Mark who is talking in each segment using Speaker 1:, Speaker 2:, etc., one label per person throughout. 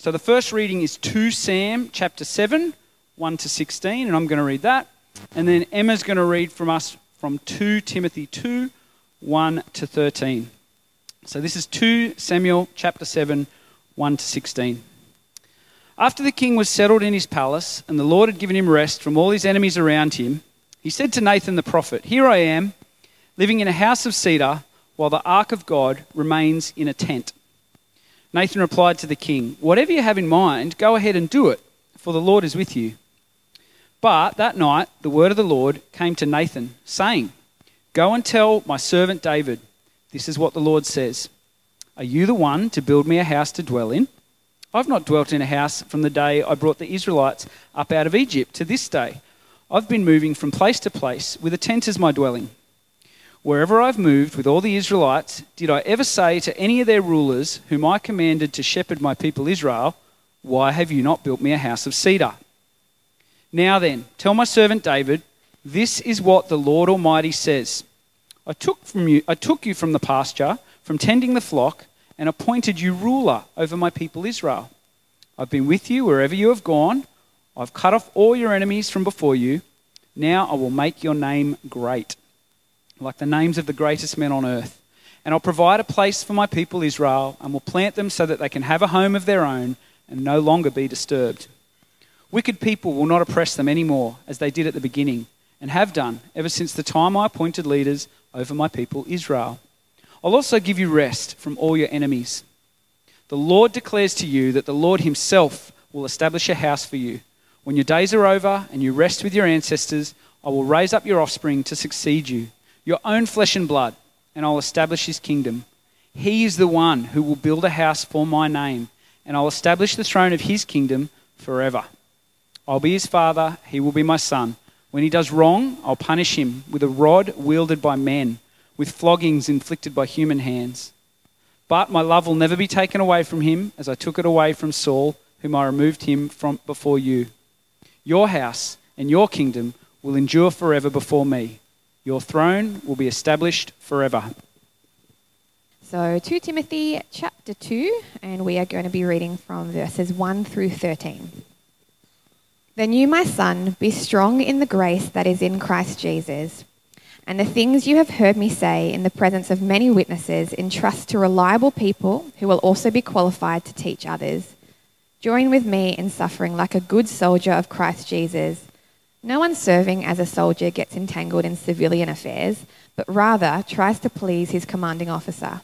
Speaker 1: So the first reading is 2 Sam chapter 7, 1 to 16, and I'm going to read that. And then Emma's going to read from us from 2 Timothy 2, 1 to 13. So this is 2 Samuel chapter 7, 1 to 16. After the king was settled in his palace, and the Lord had given him rest from all his enemies around him, he said to Nathan the prophet, Here I am, living in a house of cedar, while the ark of God remains in a tent. Nathan replied to the king, Whatever you have in mind, go ahead and do it, for the Lord is with you. But that night, the word of the Lord came to Nathan, saying, Go and tell my servant David, this is what the Lord says Are you the one to build me a house to dwell in? I've not dwelt in a house from the day I brought the Israelites up out of Egypt to this day. I've been moving from place to place with a tent as my dwelling. Wherever I've moved with all the Israelites, did I ever say to any of their rulers, whom I commanded to shepherd my people Israel, Why have you not built me a house of cedar? Now then, tell my servant David, this is what the Lord Almighty says. I took, from you, I took you from the pasture, from tending the flock, and appointed you ruler over my people Israel. I've been with you wherever you have gone. I've cut off all your enemies from before you. Now I will make your name great, like the names of the greatest men on earth. And I'll provide a place for my people Israel, and will plant them so that they can have a home of their own and no longer be disturbed. Wicked people will not oppress them anymore, as they did at the beginning, and have done ever since the time I appointed leaders over my people Israel. I'll also give you rest from all your enemies. The Lord declares to you that the Lord Himself will establish a house for you. When your days are over and you rest with your ancestors, I will raise up your offspring to succeed you, your own flesh and blood, and I'll establish His kingdom. He is the one who will build a house for my name, and I'll establish the throne of His kingdom forever. I'll be his father, he will be my son. When he does wrong, I'll punish him with a rod wielded by men, with floggings inflicted by human hands. But my love will never be taken away from him, as I took it away from Saul, whom I removed him from before you. Your house and your kingdom will endure forever before me. Your throne will be established forever.
Speaker 2: So, 2 Timothy chapter 2, and we are going to be reading from verses 1 through 13. Then you, my son, be strong in the grace that is in Christ Jesus. And the things you have heard me say in the presence of many witnesses, entrust to reliable people who will also be qualified to teach others. Join with me in suffering like a good soldier of Christ Jesus. No one serving as a soldier gets entangled in civilian affairs, but rather tries to please his commanding officer.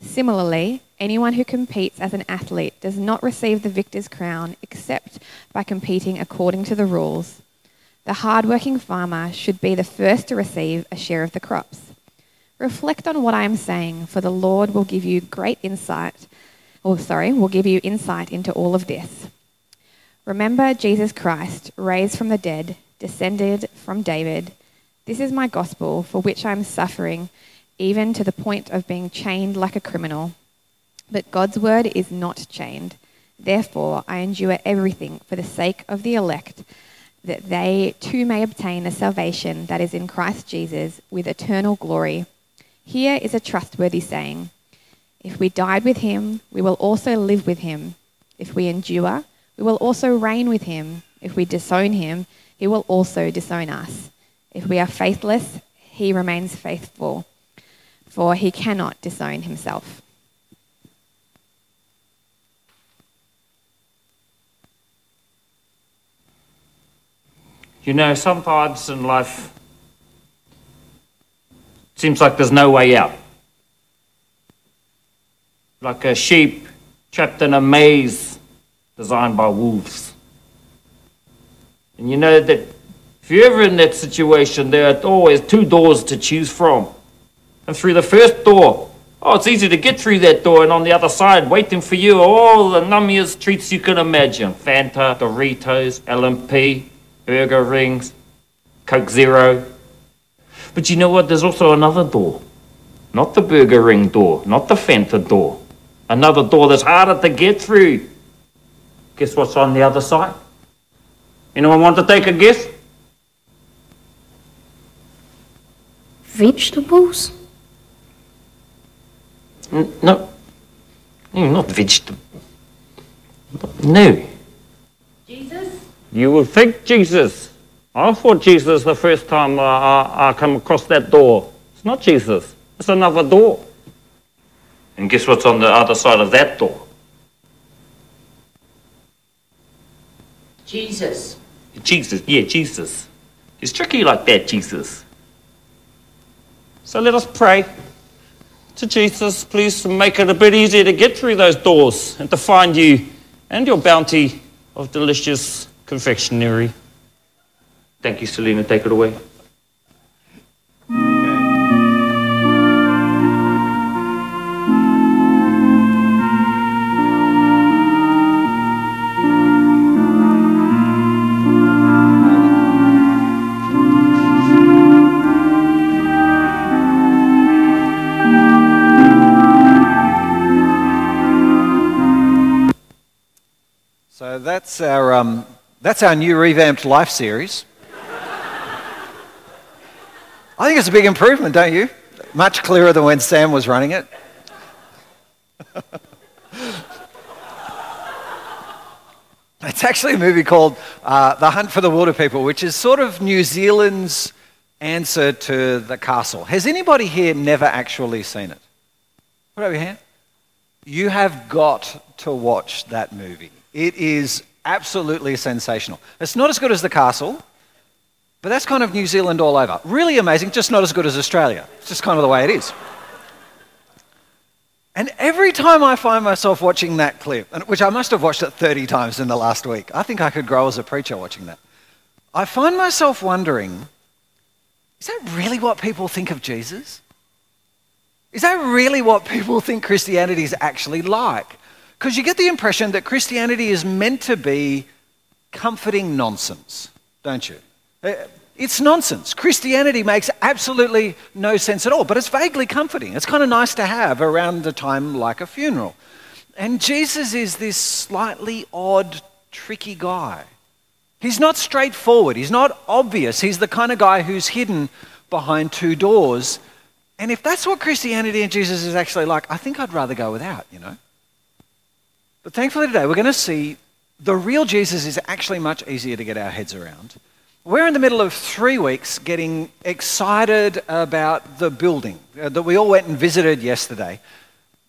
Speaker 2: Similarly, anyone who competes as an athlete does not receive the victor's crown except by competing according to the rules. The hard-working farmer should be the first to receive a share of the crops. Reflect on what I am saying, for the Lord will give you great insight, or sorry, will give you insight into all of this. Remember Jesus Christ, raised from the dead, descended from David. This is my gospel, for which I am suffering even to the point of being chained like a criminal. But God's word is not chained. Therefore, I endure everything for the sake of the elect, that they too may obtain the salvation that is in Christ Jesus with eternal glory. Here is a trustworthy saying If we died with him, we will also live with him. If we endure, we will also reign with him. If we disown him, he will also disown us. If we are faithless, he remains faithful for he cannot disown himself.
Speaker 3: You know, sometimes in life, it seems like there's no way out. Like a sheep trapped in a maze designed by wolves. And you know that if you're ever in that situation, there are always two doors to choose from and through the first door. Oh, it's easy to get through that door, and on the other side, waiting for you, all the nummiest treats you can imagine Fanta, Doritos, L&P, burger rings, Coke Zero. But you know what? There's also another door. Not the burger ring door, not the Fanta door. Another door that's harder to get through. Guess what's on the other side? Anyone want to take a guess?
Speaker 4: Vegetables?
Speaker 3: No, no, not vegetable. No.
Speaker 4: Jesus?
Speaker 3: You will think Jesus. I thought Jesus the first time uh, I, I come across that door. It's not Jesus. It's another door. And guess what's on the other side of that door?
Speaker 4: Jesus.
Speaker 3: Jesus. Yeah, Jesus. It's tricky like that, Jesus. So let us pray to Jesus, please, to make it a bit easier to get through those doors and to find you and your bounty of delicious confectionery. Thank you, Selena. Take it away.
Speaker 5: That's our, um, that's our new revamped life series. I think it's a big improvement, don't you? Much clearer than when Sam was running it. it's actually a movie called uh, The Hunt for the Wilderpeople, which is sort of New Zealand's answer to The Castle. Has anybody here never actually seen it? Put up your hand. You have got to watch that movie. It is absolutely sensational. It's not as good as The Castle, but that's kind of New Zealand all over. Really amazing, just not as good as Australia. It's just kind of the way it is. And every time I find myself watching that clip, which I must have watched it 30 times in the last week, I think I could grow as a preacher watching that. I find myself wondering is that really what people think of Jesus? Is that really what people think Christianity is actually like? Because you get the impression that Christianity is meant to be comforting nonsense, don't you? Uh, It's nonsense. Christianity makes absolutely no sense at all, but it's vaguely comforting. It's kind of nice to have around a time like a funeral. And Jesus is this slightly odd, tricky guy. He's not straightforward, he's not obvious. He's the kind of guy who's hidden behind two doors. And if that's what Christianity and Jesus is actually like, I think I'd rather go without, you know? But thankfully today we're going to see the real Jesus is actually much easier to get our heads around. We're in the middle of three weeks getting excited about the building uh, that we all went and visited yesterday.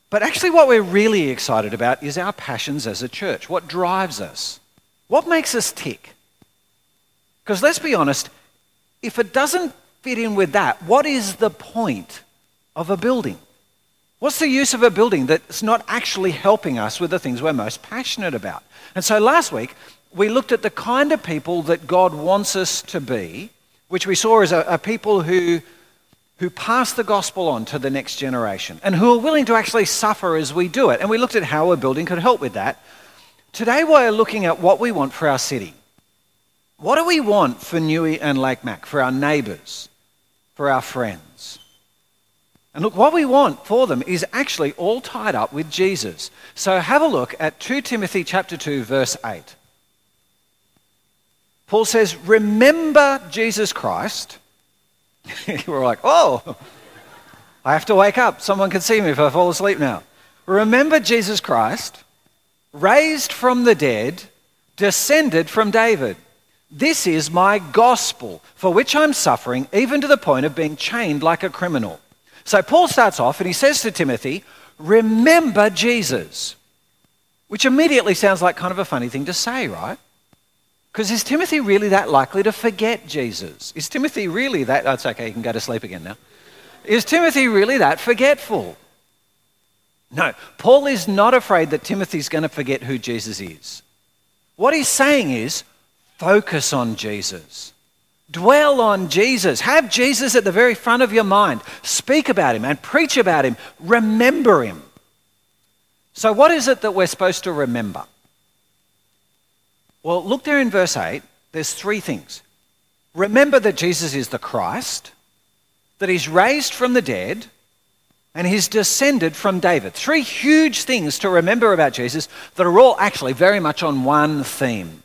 Speaker 5: But actually, what we're really excited about is our passions as a church. What drives us? What makes us tick? Because let's be honest, if it doesn't fit in with that, what is the point of a building? What's the use of a building that's not actually helping us with the things we're most passionate about? And so last week, we looked at the kind of people that God wants us to be, which we saw as a, a people who, who pass the gospel on to the next generation and who are willing to actually suffer as we do it. And we looked at how a building could help with that. Today, we're looking at what we want for our city. What do we want for Newey and Lake Mac, for our neighbours, for our friends? And look, what we want for them is actually all tied up with Jesus. So have a look at 2 Timothy chapter 2 verse 8. Paul says, "Remember Jesus Christ." We're like, "Oh, I have to wake up. Someone can see me if I fall asleep now." Remember Jesus Christ, raised from the dead, descended from David. This is my gospel, for which I'm suffering, even to the point of being chained like a criminal. So Paul starts off and he says to Timothy, Remember Jesus, which immediately sounds like kind of a funny thing to say, right? Because is Timothy really that likely to forget Jesus? Is Timothy really that? Oh, That's okay, you can go to sleep again now. Is Timothy really that forgetful? No, Paul is not afraid that Timothy's going to forget who Jesus is. What he's saying is focus on Jesus. Dwell on Jesus. Have Jesus at the very front of your mind. Speak about him and preach about him. Remember him. So, what is it that we're supposed to remember? Well, look there in verse 8. There's three things. Remember that Jesus is the Christ, that he's raised from the dead, and he's descended from David. Three huge things to remember about Jesus that are all actually very much on one theme.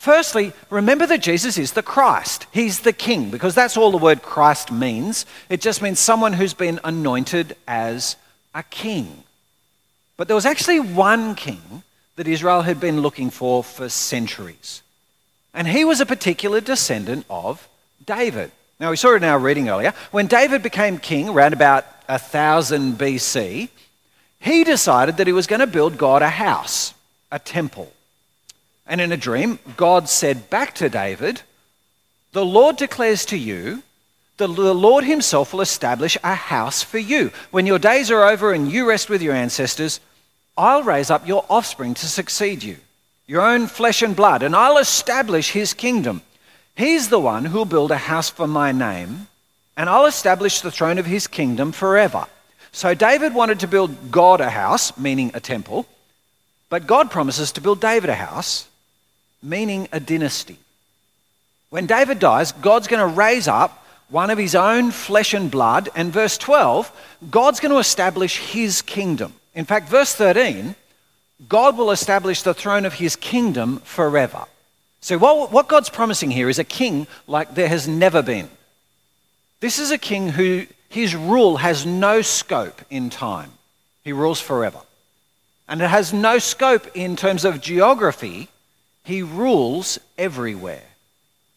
Speaker 5: Firstly, remember that Jesus is the Christ. He's the King, because that's all the word Christ means. It just means someone who's been anointed as a king. But there was actually one king that Israel had been looking for for centuries. And he was a particular descendant of David. Now, we saw it in our reading earlier. When David became king around about 1000 BC, he decided that he was going to build God a house, a temple. And in a dream, God said back to David, The Lord declares to you, the Lord Himself will establish a house for you. When your days are over and you rest with your ancestors, I'll raise up your offspring to succeed you, your own flesh and blood, and I'll establish His kingdom. He's the one who'll build a house for my name, and I'll establish the throne of His kingdom forever. So David wanted to build God a house, meaning a temple, but God promises to build David a house, meaning a dynasty. When David dies, God's going to raise up one of his own flesh and blood, and verse 12, God's going to establish his kingdom. In fact, verse 13, God will establish the throne of his kingdom forever. So, what, what God's promising here is a king like there has never been. This is a king who his rule has no scope in time, he rules forever. And it has no scope in terms of geography, he rules everywhere.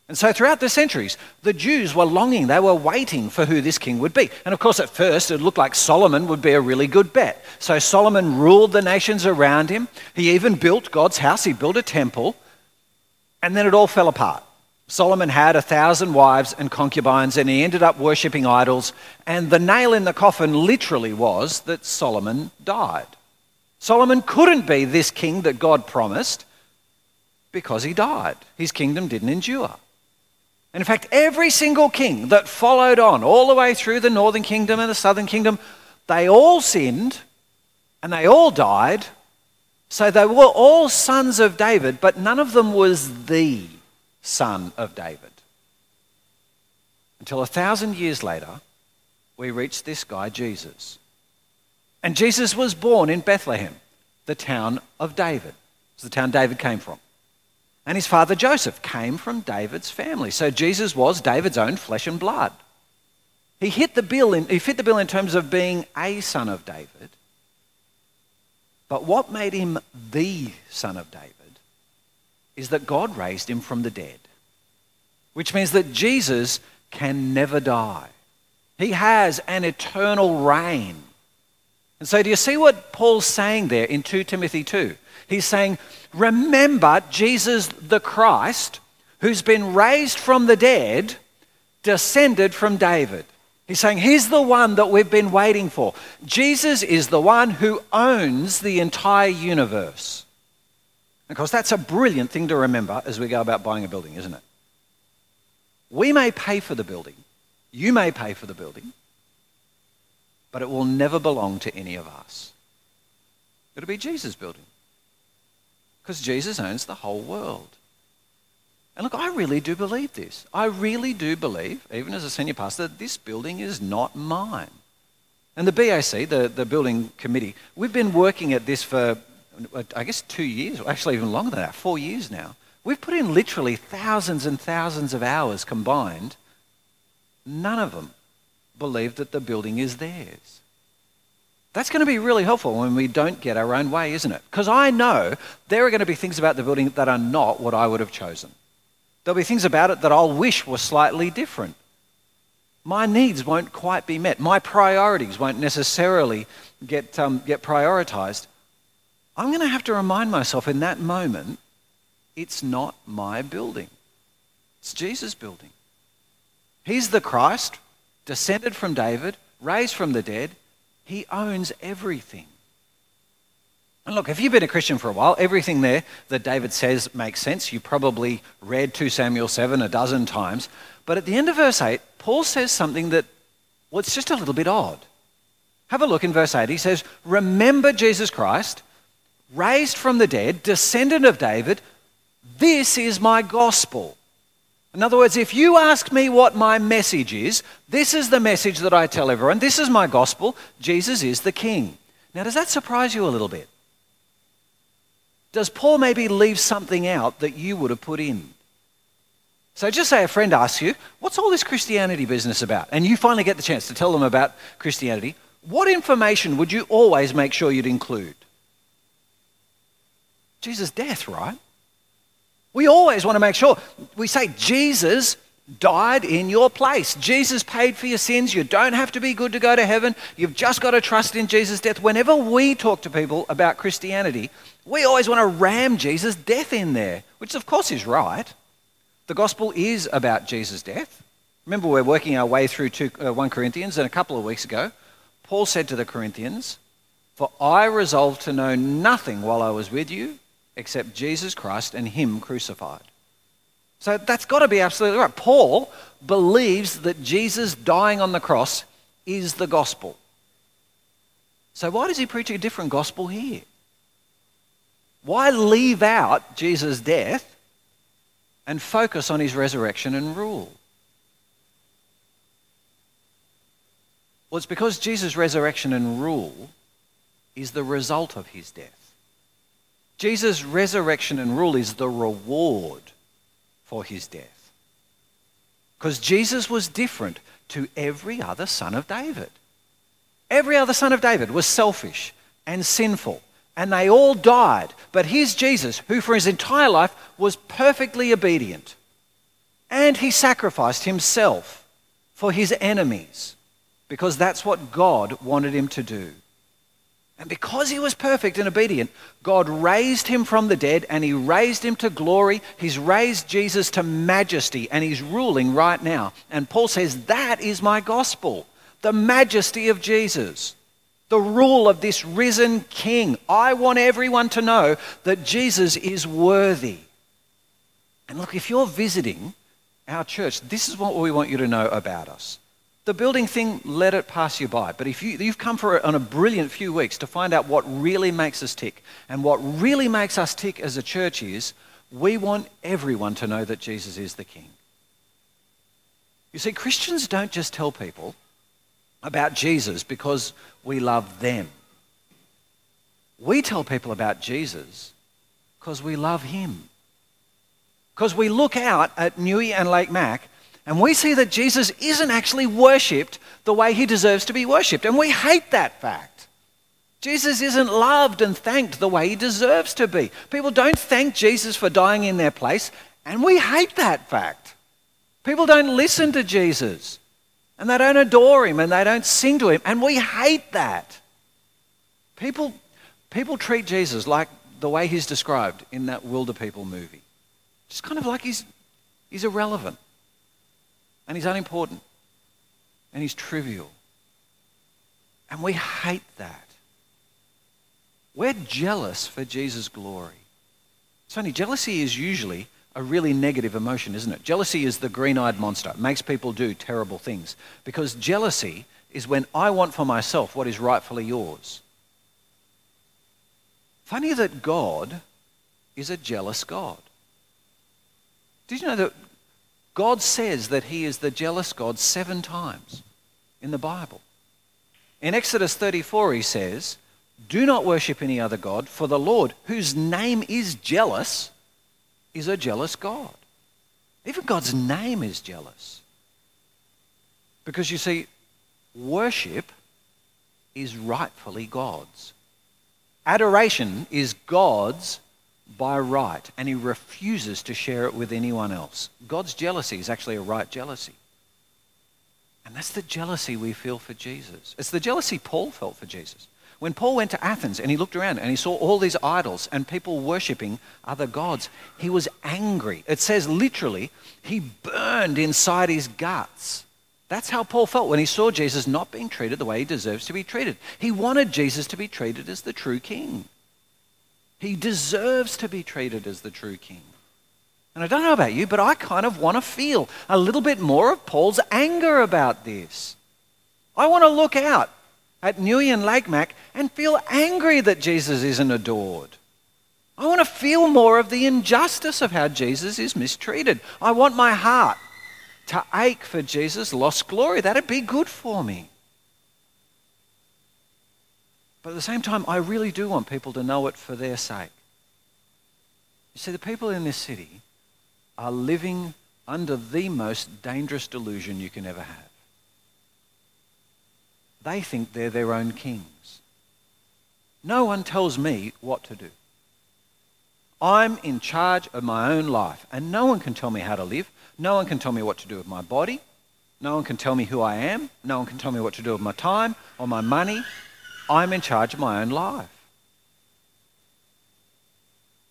Speaker 5: And so, throughout the centuries, the Jews were longing, they were waiting for who this king would be. And of course, at first, it looked like Solomon would be a really good bet. So, Solomon ruled the nations around him. He even built God's house, he built a temple. And then it all fell apart. Solomon had a thousand wives and concubines, and he ended up worshipping idols. And the nail in the coffin literally was that Solomon died. Solomon couldn't be this king that God promised because he died. His kingdom didn't endure. And in fact, every single king that followed on all the way through the northern kingdom and the southern kingdom, they all sinned and they all died. So they were all sons of David, but none of them was the son of David. Until a thousand years later, we reach this guy, Jesus. And Jesus was born in Bethlehem, the town of David. It's the town David came from. And his father Joseph came from David's family. So Jesus was David's own flesh and blood. He hit the bill in, he fit the bill in terms of being a son of David. But what made him the son of David is that God raised him from the dead, which means that Jesus can never die. He has an eternal reign. And so, do you see what Paul's saying there in 2 Timothy 2? He's saying, Remember Jesus the Christ, who's been raised from the dead, descended from David. He's saying he's the one that we've been waiting for. Jesus is the one who owns the entire universe. Of course, that's a brilliant thing to remember as we go about buying a building, isn't it? We may pay for the building, you may pay for the building, but it will never belong to any of us. It'll be Jesus' building because Jesus owns the whole world. And look, I really do believe this. I really do believe, even as a senior pastor, that this building is not mine. And the BAC, the, the building committee, we've been working at this for, I guess, two years, or actually even longer than that, four years now. We've put in literally thousands and thousands of hours combined. None of them believe that the building is theirs. That's going to be really helpful when we don't get our own way, isn't it? Because I know there are going to be things about the building that are not what I would have chosen. There'll be things about it that I'll wish were slightly different. My needs won't quite be met. My priorities won't necessarily get, um, get prioritized. I'm going to have to remind myself in that moment it's not my building, it's Jesus' building. He's the Christ, descended from David, raised from the dead. He owns everything. And look, if you've been a Christian for a while, everything there that David says makes sense. You probably read 2 Samuel 7 a dozen times. But at the end of verse 8, Paul says something that, well, it's just a little bit odd. Have a look in verse 8. He says, Remember Jesus Christ, raised from the dead, descendant of David. This is my gospel. In other words, if you ask me what my message is, this is the message that I tell everyone. This is my gospel. Jesus is the king. Now, does that surprise you a little bit? Does Paul maybe leave something out that you would have put in? So just say a friend asks you, What's all this Christianity business about? And you finally get the chance to tell them about Christianity. What information would you always make sure you'd include? Jesus' death, right? We always want to make sure we say Jesus died in your place. Jesus paid for your sins. You don't have to be good to go to heaven. You've just got to trust in Jesus' death. Whenever we talk to people about Christianity, we always want to ram Jesus' death in there, which of course is right. The gospel is about Jesus' death. Remember, we're working our way through two, uh, 1 Corinthians, and a couple of weeks ago, Paul said to the Corinthians, For I resolved to know nothing while I was with you except Jesus Christ and Him crucified. So that's got to be absolutely right. Paul believes that Jesus dying on the cross is the gospel. So why does he preach a different gospel here? Why leave out Jesus' death and focus on his resurrection and rule? Well, it's because Jesus' resurrection and rule is the result of his death. Jesus' resurrection and rule is the reward for his death. Because Jesus was different to every other son of David. Every other son of David was selfish and sinful, and they all died. But here's Jesus, who for his entire life was perfectly obedient. And he sacrificed himself for his enemies, because that's what God wanted him to do. And because he was perfect and obedient, God raised him from the dead and he raised him to glory. He's raised Jesus to majesty and he's ruling right now. And Paul says, That is my gospel the majesty of Jesus, the rule of this risen king. I want everyone to know that Jesus is worthy. And look, if you're visiting our church, this is what we want you to know about us. The building thing, let it pass you by. But if you, you've come for it on a brilliant few weeks to find out what really makes us tick, and what really makes us tick as a church is, we want everyone to know that Jesus is the King. You see, Christians don't just tell people about Jesus because we love them. We tell people about Jesus because we love Him. Because we look out at Newey and Lake Mac and we see that Jesus isn't actually worshipped the way he deserves to be worshipped. And we hate that fact. Jesus isn't loved and thanked the way he deserves to be. People don't thank Jesus for dying in their place, and we hate that fact. People don't listen to Jesus, and they don't adore him, and they don't sing to him, and we hate that. People, people treat Jesus like the way he's described in that Wilderpeople movie. Just kind of like he's, he's irrelevant and he's unimportant and he's trivial. And we hate that. We're jealous for Jesus' glory. It's funny, jealousy is usually a really negative emotion, isn't it? Jealousy is the green eyed monster. It makes people do terrible things. Because jealousy is when I want for myself what is rightfully yours. Funny that God is a jealous God. Did you know that God says that he is the jealous God seven times in the Bible. In Exodus 34, he says, Do not worship any other God, for the Lord, whose name is jealous, is a jealous God. Even God's name is jealous. Because you see, worship is rightfully God's. Adoration is God's by right, and he refuses to share it with anyone else. God's jealousy is actually a right jealousy. And that's the jealousy we feel for Jesus. It's the jealousy Paul felt for Jesus. When Paul went to Athens and he looked around and he saw all these idols and people worshipping other gods, he was angry. It says literally, he burned inside his guts. That's how Paul felt when he saw Jesus not being treated the way he deserves to be treated. He wanted Jesus to be treated as the true king. He deserves to be treated as the true king. And I don't know about you, but I kind of want to feel a little bit more of Paul's anger about this. I want to look out at Newey and Lake Mac and feel angry that Jesus isn't adored. I want to feel more of the injustice of how Jesus is mistreated. I want my heart to ache for Jesus' lost glory. That'd be good for me. But at the same time, I really do want people to know it for their sake. You see, the people in this city are living under the most dangerous delusion you can ever have. They think they're their own kings. No one tells me what to do. I'm in charge of my own life, and no one can tell me how to live. No one can tell me what to do with my body. No one can tell me who I am. No one can tell me what to do with my time or my money. I'm in charge of my own life.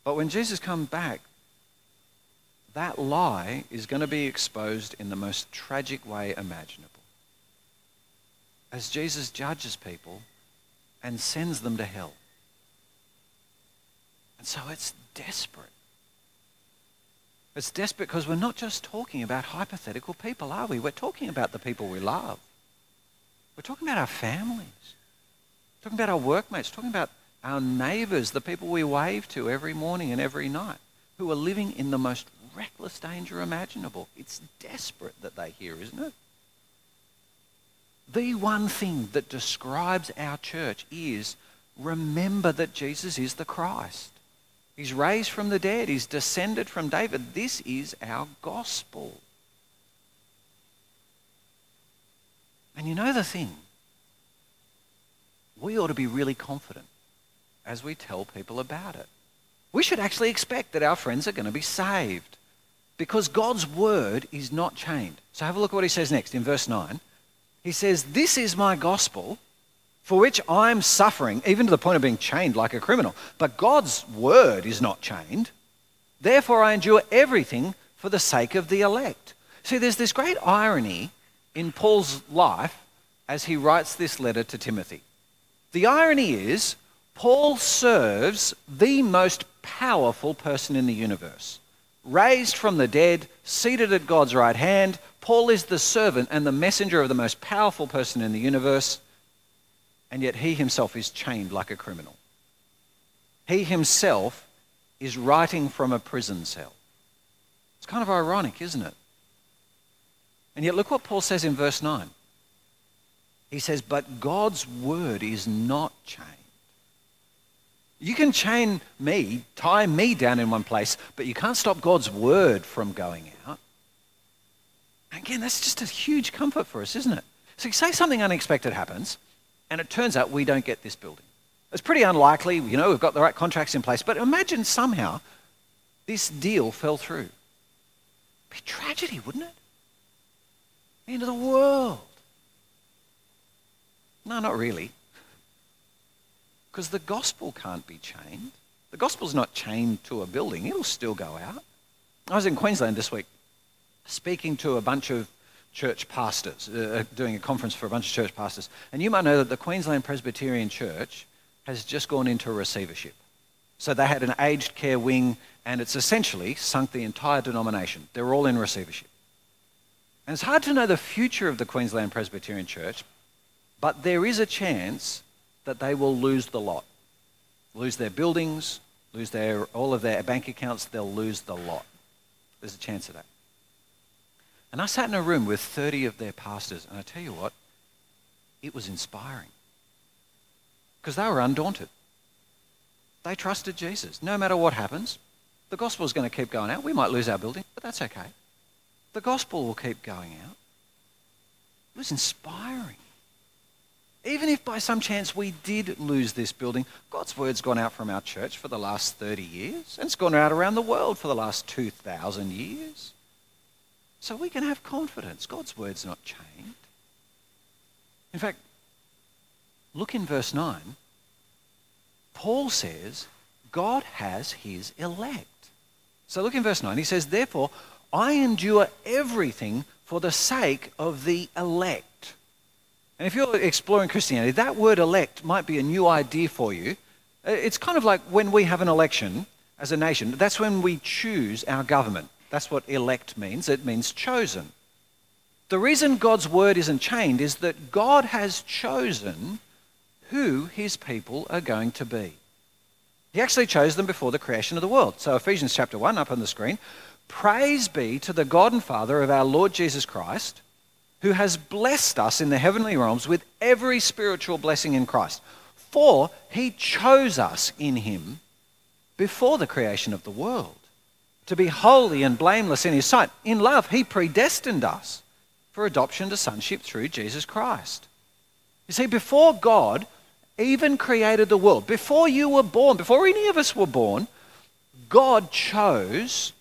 Speaker 5: But when Jesus comes back, that lie is going to be exposed in the most tragic way imaginable. As Jesus judges people and sends them to hell. And so it's desperate. It's desperate because we're not just talking about hypothetical people, are we? We're talking about the people we love. We're talking about our families. Talking about our workmates. Talking about our neighbours, the people we wave to every morning and every night, who are living in the most reckless danger imaginable. It's desperate that they hear, isn't it? The one thing that describes our church is remember that Jesus is the Christ. He's raised from the dead. He's descended from David. This is our gospel. And you know the thing? We ought to be really confident as we tell people about it. We should actually expect that our friends are going to be saved because God's word is not chained. So have a look at what he says next in verse 9. He says, This is my gospel for which I'm suffering, even to the point of being chained like a criminal. But God's word is not chained. Therefore, I endure everything for the sake of the elect. See, there's this great irony in Paul's life as he writes this letter to Timothy. The irony is, Paul serves the most powerful person in the universe. Raised from the dead, seated at God's right hand, Paul is the servant and the messenger of the most powerful person in the universe and yet he himself is chained like a criminal. He himself is writing from a prison cell. It's kind of ironic, isn't it? And yet, look what Paul says in verse 9. He says, But God's word is not chained. You can chain me, tie me down in one place, but you can't stop God's word from going out. Again, that's just a huge comfort for us, isn't it? So you say something unexpected happens, and it turns out we don't get this building. It's pretty unlikely, you know, we've got the right contracts in place, but imagine somehow this deal fell through. It'd be tragedy, wouldn't it? The end of the world. No, not really. Because the gospel can't be chained. The gospel's not chained to a building, it'll still go out. I was in Queensland this week speaking to a bunch of church pastors, uh, uh, doing a conference for a bunch of church pastors. And you might know that the Queensland Presbyterian Church has just gone into receivership. So they had an aged care wing, and it's essentially sunk the entire denomination. They're all in receivership. And it's hard to know the future of the Queensland Presbyterian Church, but there is a chance that they will lose the lot. Lose their buildings, lose their, all of their bank accounts, they'll lose the lot. There's a chance of that. And I sat in a room with 30 of their pastors, and I tell you what, it was inspiring. Because they were undaunted. They trusted Jesus. No matter what happens, the gospel is going to keep going out. We might lose our building, but that's okay. The gospel will keep going out. It was inspiring. Even if by some chance we did lose this building, God's word's gone out from our church for the last 30 years, and it's gone out around the world for the last 2,000 years. So we can have confidence. God's word's not chained. In fact, look in verse 9. Paul says God has his elect. So look in verse 9. He says, Therefore, I endure everything for the sake of the elect. And if you're exploring Christianity, that word elect might be a new idea for you. Uh, it's kind of like when we have an election as a nation, that's when we choose our government. That's what elect means. It means chosen. The reason God's word isn't chained is that God has chosen who his people are going to be. He actually chose them before the creation of the world. So, Ephesians chapter 1 up on the screen. Praise be to the God and Father of our Lord Jesus Christ, who has blessed us in the heavenly realms with every spiritual blessing in Christ. For he chose us in him before the creation of the world to be holy and blameless in his sight. In love, he predestined us for adoption to sonship through Jesus Christ. You see, before God even created the world, before you were born, before any of us were born, God chose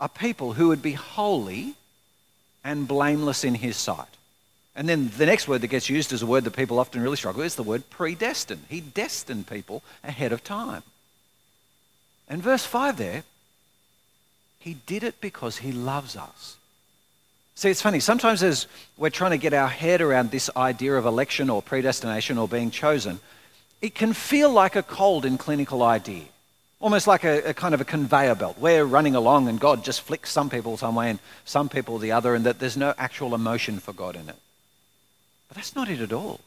Speaker 5: a people who would be holy and blameless in his sight. And then the next word that gets used is a word that people often really struggle with is the word predestined. He destined people ahead of time. And verse 5 there, he did it because he loves us. See, it's funny. Sometimes as we're trying to get our head around this idea of election or predestination or being chosen, it can feel like a cold and clinical idea. Almost like a, a, kind of a conveyor belt. We're running along and God just flicks some people some way and some people the other, and that there's no actual emotion for God in it. But that's not it at all.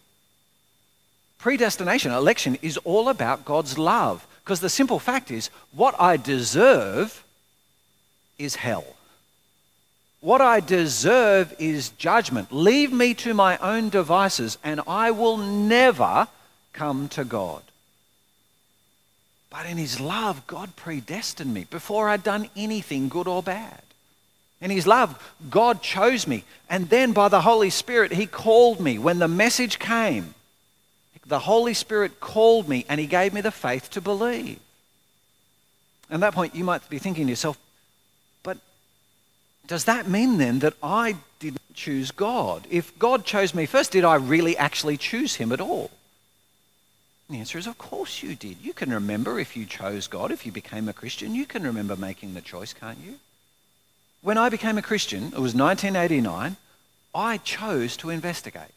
Speaker 5: Predestination, election, is all about God's love. Because the simple fact is, what I deserve is hell. What I deserve is judgment. Leave me to my own devices, and I will never come to God. But in His love, God predestined me before I'd done anything good or bad. In His love, God chose me. And then by the Holy Spirit, He called me. When the message came, the Holy Spirit called me and He gave me the faith to believe. At that point, you might be thinking to yourself, but does that mean then that I didn't choose God? If God chose me first, did I really actually choose Him at all? And the answer is, of course you did. You can remember if you chose God, if you became a Christian, you can remember making the choice, can't you? When I became a Christian, it was 1989, I chose to investigate.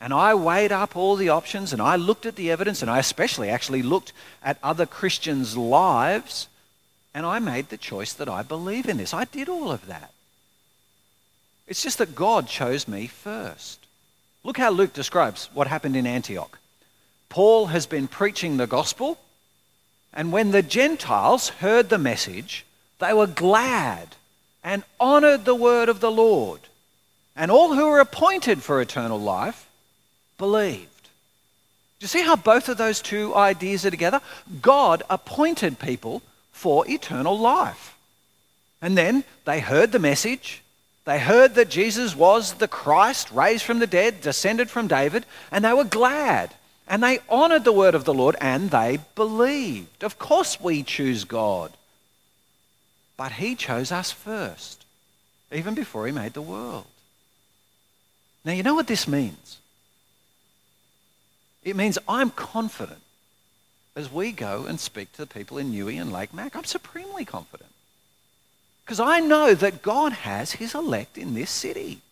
Speaker 5: And I weighed up all the options and I looked at the evidence and I especially actually looked at other Christians' lives and I made the choice that I believe in this. I did all of that. It's just that God chose me first. Look how Luke describes what happened in Antioch. Paul has been preaching the gospel, and when the Gentiles heard the message, they were glad and honored the word of the Lord. And all who were appointed for eternal life believed. Do you see how both of those two ideas are together? God appointed people for eternal life. And then they heard the message. They heard that Jesus was the Christ, raised from the dead, descended from David, and they were glad. And they honored the word of the Lord and they believed. Of course, we choose God. But He chose us first, even before He made the world. Now, you know what this means? It means I'm confident as we go and speak to the people in Newey and Lake Mac. I'm supremely confident. Because I know that God has His elect in this city.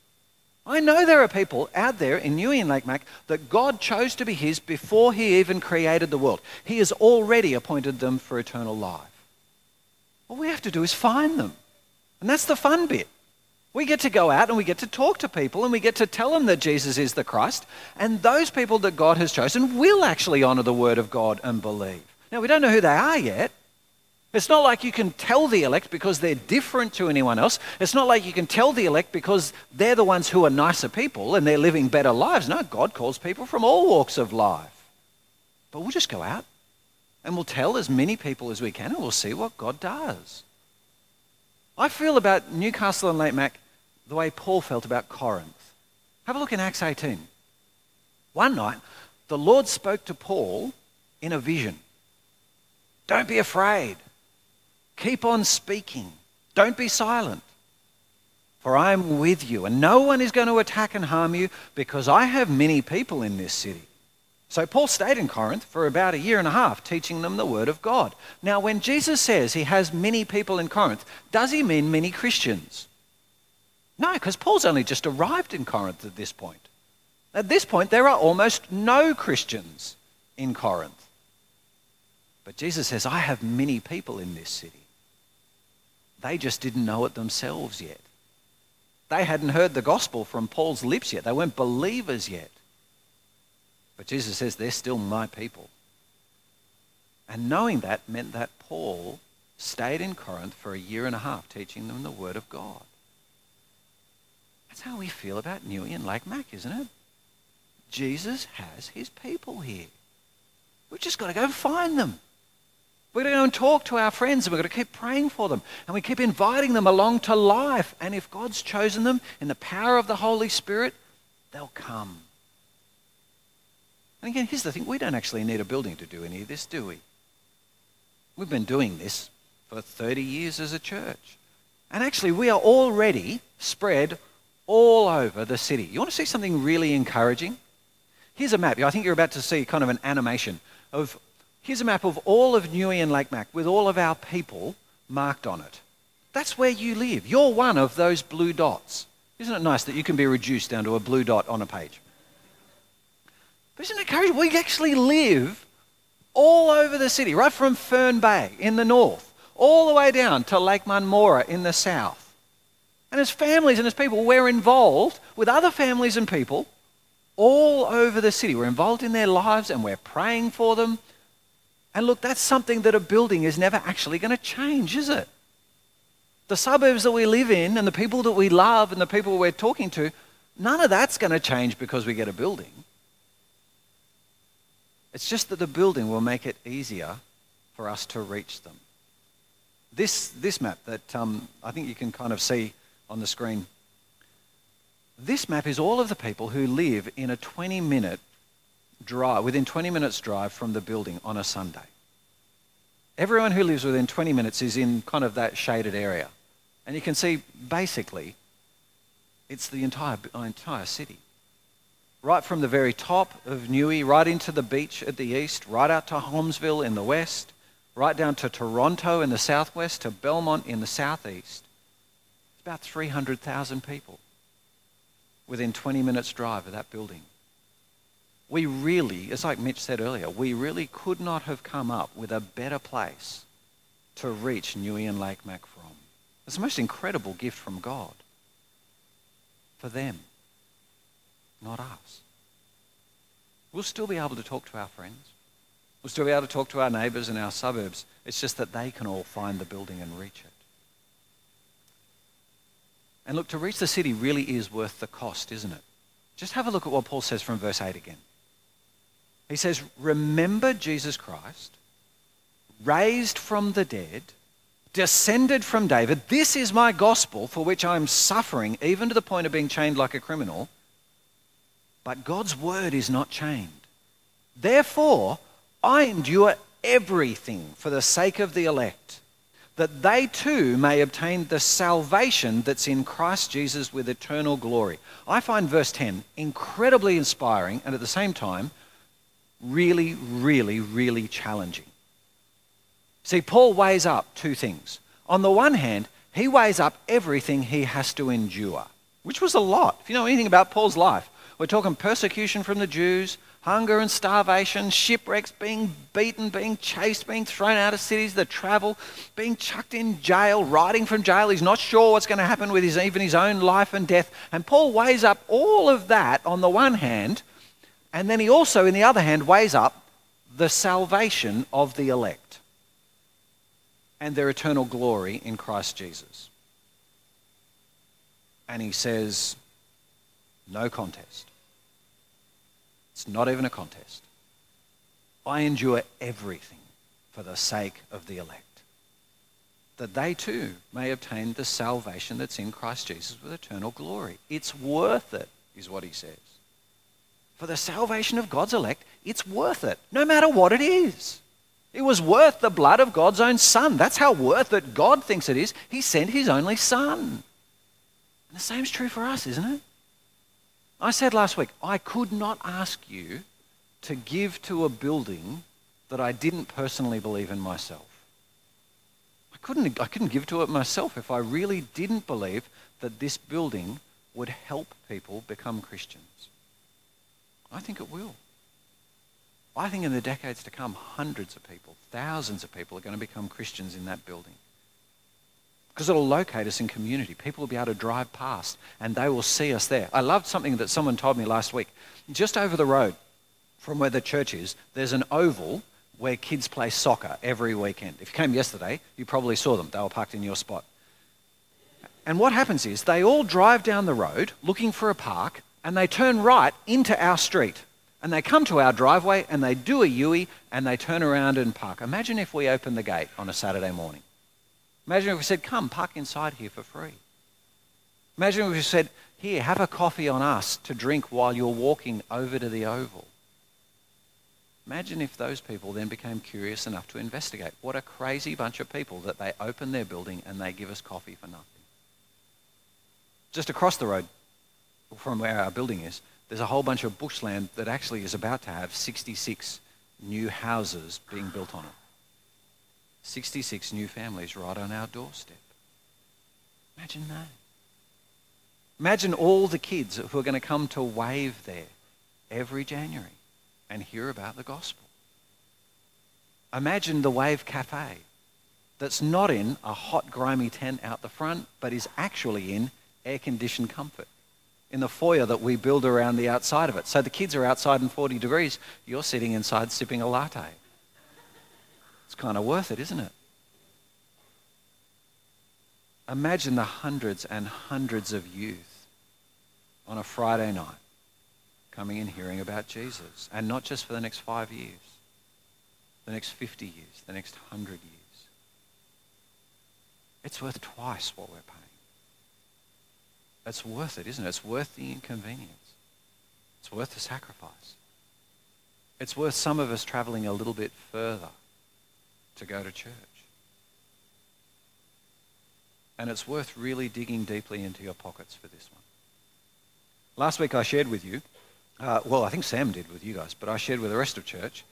Speaker 5: I know there are people out there in Newey and Lake Mac that God chose to be His before He even created the world. He has already appointed them for eternal life. All we have to do is find them. And that's the fun bit. We get to go out and we get to talk to people and we get to tell them that Jesus is the Christ. And those people that God has chosen will actually honor the word of God and believe. Now, we don't know who they are yet. It's not like you can tell the elect because they're different to anyone else. It's not like you can tell the elect because they're the ones who are nicer people and they're living better lives. No, God calls people from all walks of life. But we'll just go out and we'll tell as many people as we can and we'll see what God does. I feel about Newcastle and Lake Mac the way Paul felt about Corinth. Have a look in Acts 18. One night, the Lord spoke to Paul in a vision. Don't be afraid. Keep on speaking. Don't be silent. For I am with you, and no one is going to attack and harm you because I have many people in this city. So Paul stayed in Corinth for about a year and a half, teaching them the Word of God. Now, when Jesus says he has many people in Corinth, does he mean many Christians? No, because Paul's only just arrived in Corinth at this point. At this point, there are almost no Christians in Corinth. But Jesus says, I have many people in this city. They just didn't know it themselves yet. They hadn't heard the gospel from Paul's lips yet. They weren't believers yet. But Jesus says, they're still my people. And knowing that meant that Paul stayed in Corinth for a year and a half teaching them the Word of God. That's how we feel about Newey and Lake Mac, isn't it? Jesus has his people here. We've just got to go find them. We're going to go and talk to our friends and we're going to keep praying for them. And we keep inviting them along to life. And if God's chosen them in the power of the Holy Spirit, they'll come. And again, here's the thing we don't actually need a building to do any of this, do we? We've been doing this for 30 years as a church. And actually, we are already spread all over the city. You want to see something really encouraging? Here's a map. I think you're about to see kind of an animation of here's a map of all of Newey and Lake Mac with all of our people marked on it. That's where you live. You're one of those blue dots. Isn't it nice that you can be reduced down to a blue dot on a page? But isn't it encouraging? We actually live all over the city, right from Fern Bay in the north, all the way down to Lake Munmorah in the south. And as families and as people, we're involved with other families and people all over the city. We're involved in their lives and we're praying for them. And look, that's something that a building is never actually going to change, is it? The suburbs that we live in and the people that we love and the people we're talking to, none of that's going to change because we get a building. It's just that the building will make it easier for us to reach them. This, this map that um, I think you can kind of see on the screen, this map is all of the people who live in a 20 minute drive, within 20 minutes drive from the building on a Sunday. Everyone who lives within 20 minutes is in kind of that shaded area. And you can see basically it's the entire, entire city right from the very top of Newey, right into the beach at the east, right out to Holmesville in the west, right down to Toronto in the southwest, to Belmont in the southeast. It's about 300,000 people within 20 minutes' drive of that building. We really, it's like Mitch said earlier, we really could not have come up with a better place to reach Newey and Lake Mac from. It's the most incredible gift from God for them not us. We'll still be able to talk to our friends. We'll still be able to talk to our neighbours in our suburbs. It's just that they can all find the building and reach it. And look, to reach the city really is worth the cost, isn't it? Just have a look at what Paul says from verse 8 again. He says, Remember Jesus Christ, raised from the dead, descended from David. This is my gospel for which I am suffering, even to the point of being chained like a criminal. But God's word is not chained. Therefore, I endure everything for the sake of the elect, that they too may obtain the salvation that's in Christ Jesus with eternal glory. I find verse 10 incredibly inspiring and at the same time really, really, really challenging. See, Paul weighs up two things. On the one hand, he weighs up everything he has to endure, which was a lot. If you know anything about Paul's life, we're talking persecution from the Jews, hunger and starvation, shipwrecks, being beaten, being chased, being thrown out of cities, the travel, being chucked in jail, riding from jail. He's not sure what's going to happen with his, even his own life and death. And Paul weighs up all of that on the one hand, and then he also, in the other hand, weighs up the salvation of the elect and their eternal glory in Christ Jesus. And he says, no contest. It's not even a contest. I endure everything for the sake of the elect, that they too may obtain the salvation that's in Christ Jesus with eternal glory. It's worth it, is what he says. For the salvation of God's elect, it's worth it, no matter what it is. It was worth the blood of God's own Son. That's how worth it God thinks it is. He sent His only Son. And the same is true for us, isn't it? I said last week, I could not ask you to give to a building that I didn't personally believe in myself. I couldn't, I couldn't give to it myself if I really didn't believe that this building would help people become Christians. I think it will. I think in the decades to come, hundreds of people, thousands of people are going to become Christians in that building because it'll locate us in community. People will be able to drive past and they will see us there. I loved something that someone told me last week. Just over the road from where the church is, there's an oval where kids play soccer every weekend. If you came yesterday, you probably saw them. They were parked in your spot. And what happens is they all drive down the road looking for a park and they turn right into our street. And they come to our driveway and they do a U and they turn around and park. Imagine if we opened the gate on a Saturday morning. Imagine if we said, Come, park inside here for free. Imagine if we said, Here, have a coffee on us to drink while you're walking over to the Oval. Imagine if those people then became curious enough to investigate. What a crazy bunch of people that they open their building and they give us coffee for nothing. Just across the road from where our building is, there's a whole bunch of bushland that actually is about to have 66 new houses being built on it. 66 new families right on our doorstep. Imagine that. Imagine all the kids who are going to come to wave there every January and hear about the gospel. Imagine the Wave Cafe that's not in a hot, grimy tent out the front, but is actually in air conditioned comfort in the foyer that we build around the outside of it. So the kids are outside in 40 degrees, you're sitting inside sipping a latte. It's kind of worth it, isn't it? Imagine the hundreds and hundreds of youth on a Friday night coming and hearing about Jesus. And not just for the next five years, the next 50 years, the next 100 years. It's worth twice what we're paying. It's worth it, isn't it? It's worth the inconvenience. It's worth the sacrifice. It's worth some of us traveling a little bit further to go to church. And it's worth really digging deeply into your pockets for this one. Last week I shared with you uh, well, I think Sam did with you guys, but I shared with the rest of church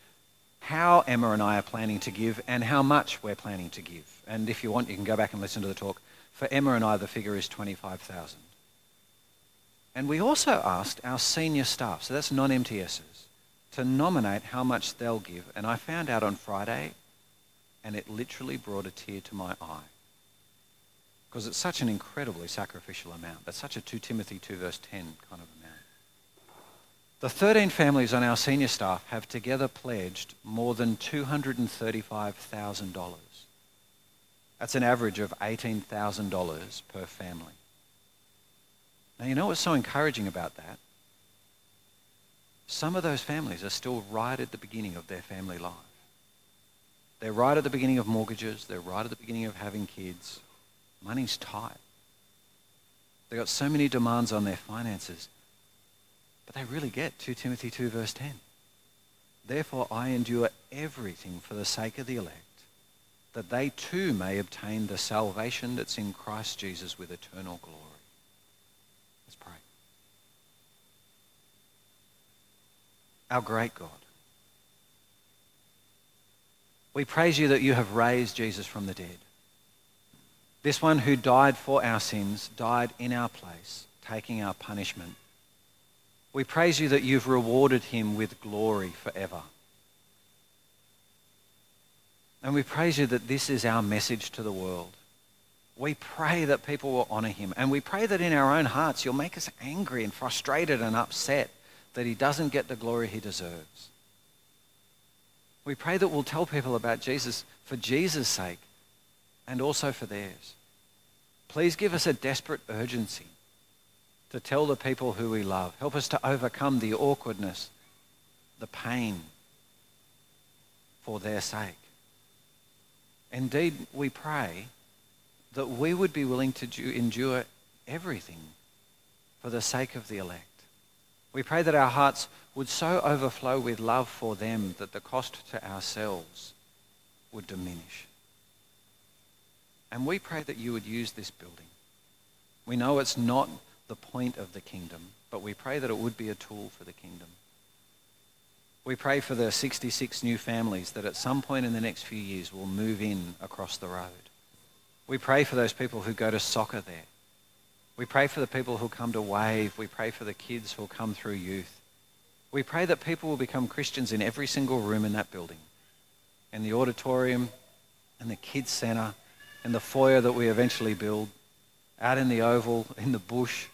Speaker 5: how Emma and I are planning to give and how much we're planning to give. And if you want, you can go back and listen to the talk. For Emma and I, the figure is 25,000. And we also asked our senior staff, so that's non-MTSs, to nominate how much they'll give. And I found out on Friday, and it literally brought a tear to my eye. Because it's such an incredibly sacrificial amount. That's such a 2 Timothy 2 verse 10 kind of amount. The 13 families on our senior staff have together pledged more than $235,000. That's an average of $18,000 per family. Now, you know what's so encouraging about that? Some of those families are still right at the beginning of their family life. They're right at the beginning of mortgages. They're right at the beginning of having kids. Money's tight. They've got so many demands on their finances. But they really get 2 Timothy 2 verse 10. Therefore I endure everything for the sake of the elect, that they too may obtain the salvation that's in Christ Jesus with eternal glory. Let's pray. Our great God, we praise you that you have raised Jesus from the dead. This one who died for our sins, died in our place, taking our punishment we praise you that you've rewarded him with glory forever. And we praise you that this is our message to the world. We pray that people will honor him. And we pray that in our own hearts you'll make us angry and frustrated and upset that he doesn't get the glory he deserves. We pray that we'll tell people about Jesus for Jesus' sake and also for theirs. Please give us a desperate urgency to tell the people who we love. Help us to overcome the awkwardness, the pain for their sake. Indeed, we pray that we would be willing to endure everything for the sake of the elect. We pray that our hearts would so overflow with love for them that the cost to ourselves would diminish. And we pray that you would use this building. We know it's not the point of the kingdom, but we pray that it would be a tool for the kingdom. We pray for the 66 new families that at some point in the next few years will move in across the road. We pray for those people who go to soccer there. We pray for the people who come to Wave. We pray for the kids who come through youth. We pray that people will become Christians in every single room in that building, in the auditorium, in the kids' center, in the foyer that we eventually build, out in the oval, in the bush,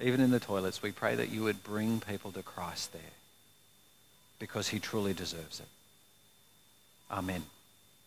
Speaker 5: even in the toilets, we pray that you would bring people to Christ there because he truly deserves it. Amen.